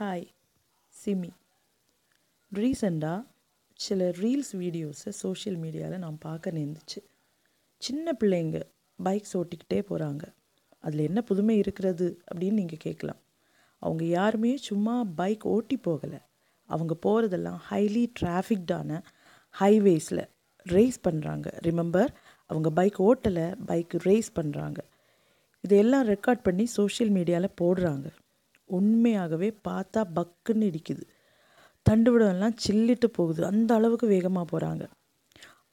Hi SIMI. ரீசெண்டாக சில reels வீடியோஸை சோஷியல் மீடியாவில் நான் பார்க்க நேர்ந்துச்சு. சின்ன பிள்ளைங்க பைக்ஸ் ஓட்டிக்கிட்டே போகிறாங்க அதில் என்ன புதுமை இருக்கிறது அப்படின்னு நீங்கள் கேட்கலாம். அவங்க யாருமே சும்மா பைக் ஓட்டி போகலை. அவங்க போகிறதெல்லாம் ஹைலி டிராஃபிக்டான ஹைவேஸில் ரேஸ் பண்ணுறாங்க ரிமெம்பர் அவங்க பைக் ஓட்டலை பைக் ரேஸ் பண்ணுறாங்க இதையெல்லாம் ரெக்கார்ட் பண்ணி சோஷியல் மீடியாவில் போடுறாங்க. உண்மையாகவே பார்த்தா பக்குன்னு இடிக்குது. தண்டுவிடம்லாம் சில்லிட்டு போகுது. அந்த அளவுக்கு வேகமாக போகிறாங்க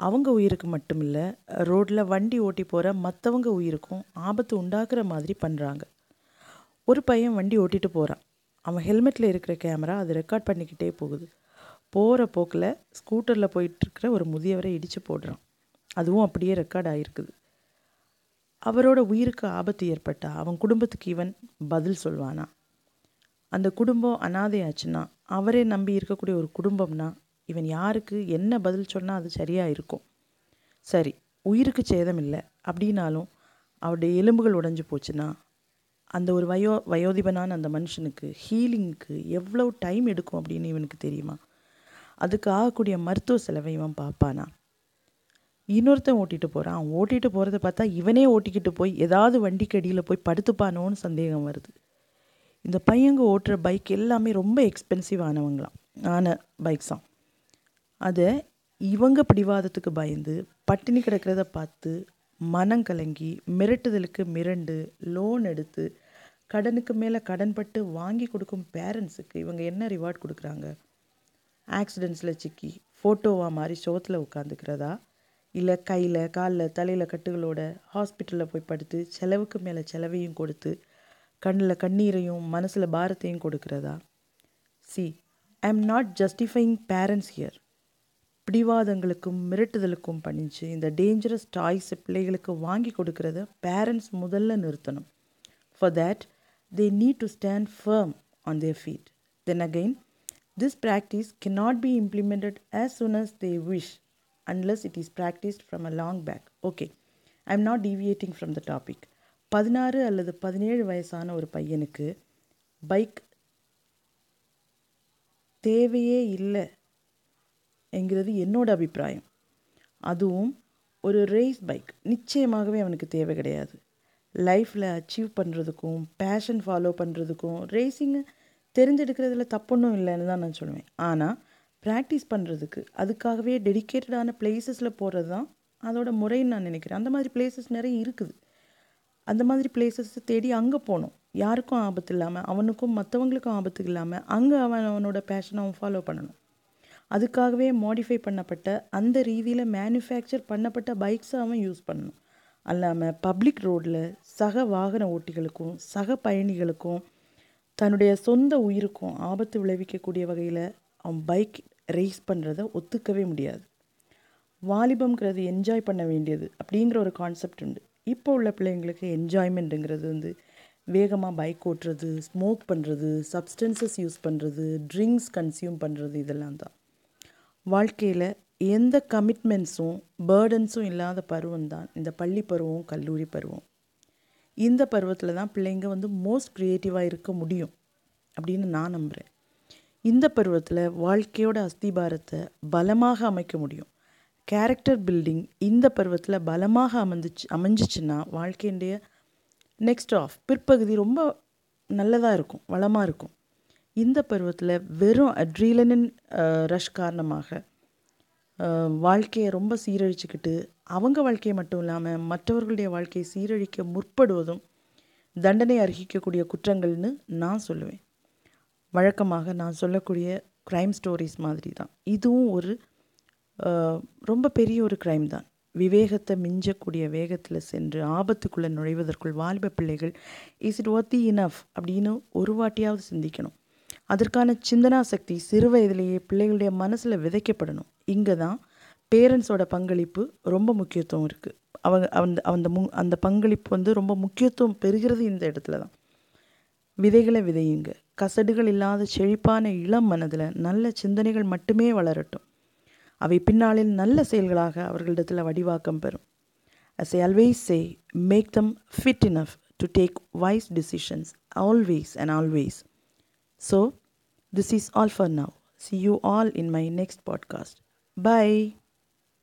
அவங்க உயிருக்கு மட்டும் இல்லை ரோட்டில் வண்டி ஓட்டி போகிற மற்றவங்க உயிருக்கும் ஆபத்து உண்டாக்குற மாதிரி பண்ணுறாங்க ஒரு பையன் வண்டி ஓட்டிகிட்டு போகிறான் அவன் ஹெல்மெட்டில் இருக்கிற கேமரா அது ரெக்கார்ட் பண்ணிக்கிட்டே போகுது. போகிற போக்கில் ஸ்கூட்டரில் போயிட்டுருக்கிற ஒரு முதியவரை இடித்து போடுறான். அதுவும் அப்படியே ரெக்கார்ட் ஆகிருக்குது அவரோட உயிருக்கு ஆபத்து ஏற்பட்டால் அவன் குடும்பத்துக்கு இவன் பதில் சொல்வானா? அந்த குடும்பம் அனாதையாச்சுன்னா அவரே நம்பி இருக்கக்கூடிய ஒரு குடும்பம்னா இவன் யாருக்கு என்ன பதில் சொன்னால் அது சரியாக இருக்கும். சரி உயிருக்கு சேதம் இல்லை அப்படின்னாலும் அவருடைய எலும்புகள் உடைஞ்சு போச்சுன்னா அந்த ஒரு வயோ வயோதிபனான அந்த மனுஷனுக்கு ஹீலிங்க்கு எவ்வளோ டைம் எடுக்கும் அப்படின்னு இவனுக்கு தெரியுமா? அதுக்கு ஆகக்கூடிய மருத்துவ செலவை இவன் பார்ப்பானா? இன்னொருத்தன் ஓட்டிகிட்டு போகிறான் ஓட்டிகிட்டு போகிறத பார்த்தா இவனே ஓட்டிக்கிட்டு போய் ஏதாவது வண்டிக்கு அடியில் போய் படுத்துப்பானோன்னு சந்தேகம் வருது. இந்த பையங்க ஓட்டுற பைக் எல்லாமே ரொம்ப எக்ஸ்பென்சிவ் ஆனவங்களாம். ஆன பைக்ஸாம் அதை இவங்க பிடிவாதத்துக்கு பயந்து பட்டினி கிடக்கிறத பார்த்து மனம் கலங்கி மிரட்டுதலுக்கு மிரண்டு லோன் எடுத்து கடனுக்கு மேலே கடன்பட்டு வாங்கி கொடுக்கும் பேரண்ட்ஸுக்கு இவங்க என்ன ரிவார்ட் கொடுக்குறாங்க? ஆக்சிடெண்ட்ஸில் சிக்கி ஃபோட்டோவாக மாதிரி சோத்தில் உட்காந்துக்கிறதா இல்லை கையில் காலில் தலையில் கட்டுகளோட ஹாஸ்பிட்டலில் போய் படுத்து செலவுக்கு மேலே செலவையும் கொடுத்து கண்ணில் கண்ணீரையும் மனசில் பாரத்தையும் கொடுக்கிறதா? See I am not justifying parents here பிடிவாதங்களுக்கும் மிரட்டுதலுக்கும் பணிஞ்சு இந்த டேஞ்சரஸ் டாய்ஸை பிள்ளைகளுக்கு வாங்கி கொடுக்கறத பேரண்ட்ஸ் முதல்ல நிறுத்தணும். For that they need to stand firm on their feet then again this practice cannot be implemented as soon as they wish unless it is practised from a long back okay I am not deviating from the topic பதினாறு அல்லது பதினேழு வயசான ஒரு பையனுக்கு bike தேவையே இல்லை என்கிறது என்னோட அபிப்பிராயம். அதுவும் ஒரு ரேஸ் பைக் நிச்சயமாகவே அவனுக்கு தேவை கிடையாது. லைஃப்பில் அச்சீவ் பண்ணுறதுக்கும் பேஷன் ஃபாலோ பண்ணுறதுக்கும் ரேசிங்கை தெரிஞ்செடுக்கிறதுல தப்பொன்றும் இல்லைன்னு தான் நான் சொல்லுவேன். ஆனால் ப்ராக்டிஸ் பண்ணுறதுக்கு அதுக்காகவே டெடிக்கேட்டடான பிளேசஸில் போகிறது தான் அதோட முறைன்னு நான் நினைக்கிறேன். அந்த மாதிரி பிளேசஸ் நிறைய இருக்குது. அந்த மாதிரி பிளேசஸை தேடி அங்கே போகணும் யாருக்கும் ஆபத்து இல்லாமல் அவனுக்கும் மற்றவங்களுக்கும் ஆபத்து இல்லாமல் அங்கே அவன் அவனோட பேஷனை அவன் ஃபாலோ பண்ணணும். அதுக்காகவே மாடிஃபை பண்ணப்பட்ட அந்த ரீதியில் மேனுஃபேக்சர் பண்ணப்பட்ட பைக்ஸை அவன் யூஸ் பண்ணணும். அல்லாமல் பப்ளிக் ரோடில் சக வாகன ஓட்டிகளுக்கும் சக பயணிகளுக்கும் தன்னுடைய சொந்த உயிருக்கும் ஆபத்து விளைவிக்கக்கூடிய வகையில் அவன் பைக் ரேஸ் பண்ணுறத ஒத்துக்கவே முடியாது. வாலிபம்ங்கிறது என்ஜாய் பண்ண வேண்டியது அப்படிங்கிற ஒரு கான்செப்ட் உண்டு. இப்போ உள்ள பிள்ளைங்களுக்கு என்ஜாய்மெண்ட்டுங்கிறது வந்து வேகமாக பைக் ஓட்டுறது ஸ்மோக் பண்ணுறது சப்ஸ்டன்சஸ் யூஸ் பண்ணுறது ட்ரிங்க்ஸ் கன்சியூம் பண்ணுறது இதெல்லாம் தான். வாழ்க்கையில் எந்த கமிட்மெண்ட்ஸும் பேர்டன்ஸும் இல்லாத பருவம் தான். இந்த பள்ளி பருவம் கல்லூரி பருவம். இந்த பருவத்தில் தான் பிள்ளைங்க வந்து மோஸ்ட் க்ரியேட்டிவாக இருக்க முடியும் அப்படின்னு நான் நம்புகிறேன் இந்த பருவத்தில் வாழ்க்கையோட அஸ்திபாரத்தை பலமாக அமைக்க முடியும். கேரக்டர் பில்டிங் இந்த பருவத்தில் பலமாக அமைந்துச்சு அமைஞ்சிச்சுன்னா வாழ்க்கையுடைய நெக்ஸ்ட் ஆஃப் பிற்பகுதி ரொம்ப நல்லதாக இருக்கும் வளமாக இருக்கும். இந்த பருவத்தில் வெறும் அட்ரீலனின் ரஷ் காரணமாக வாழ்க்கையை ரொம்ப சீரழிச்சுக்கிட்டு அவங்க வாழ்க்கையை மட்டும் இல்லாமல் மற்றவர்களுடைய வாழ்க்கையை சீரழிக்க முற்படுவதும் தண்டனை அர்ஹிக்கக்கூடிய குற்றங்கள்னு நான் சொல்லுவேன். வழக்கமாக நான் சொல்லக்கூடிய க்ரைம் ஸ்டோரிஸ் மாதிரி தான் இதுவும் ஒரு ரொம்ப பெரிய ஒரு க்ரைம் தான். விவேகத்தை மிஞ்சக்கூடிய வேகத்தில் சென்று ஆபத்துக்குள்ளே நுழைவதற்குள் வாலிப பிள்ளைகள் இஸ் இட் ஒர்த்தி இனஃப் அப்படின்னு ஒரு வாட்டியாவது சிந்திக்கணும். அதற்கான சிந்தனா சக்தி சிறு வயதிலேயே பிள்ளைகளுடைய மனசில் விதைக்கப்படணும். இங்கே தான் பேரண்ட்ஸோட பங்களிப்பு ரொம்ப முக்கியத்துவம் இருக்குது அவங்க அந்த அந்த மு அந்த பங்களிப்பு வந்து ரொம்ப முக்கியத்துவம் பெறுகிறது இந்த இடத்துல தான். விதைகளை விதையுங்க. கசடுகள் இல்லாத செழிப்பான இளம் மனதில் நல்ல சிந்தனைகள் மட்டுமே வளரட்டும். அவை பின்னாளில் நல்ல செயல்களாக அவர்களிடத்தில் வடிவாக்கம் பெறும் as I always say make them fit enough to take wise decisions always and always so this is all for now see you all in my next podcast bye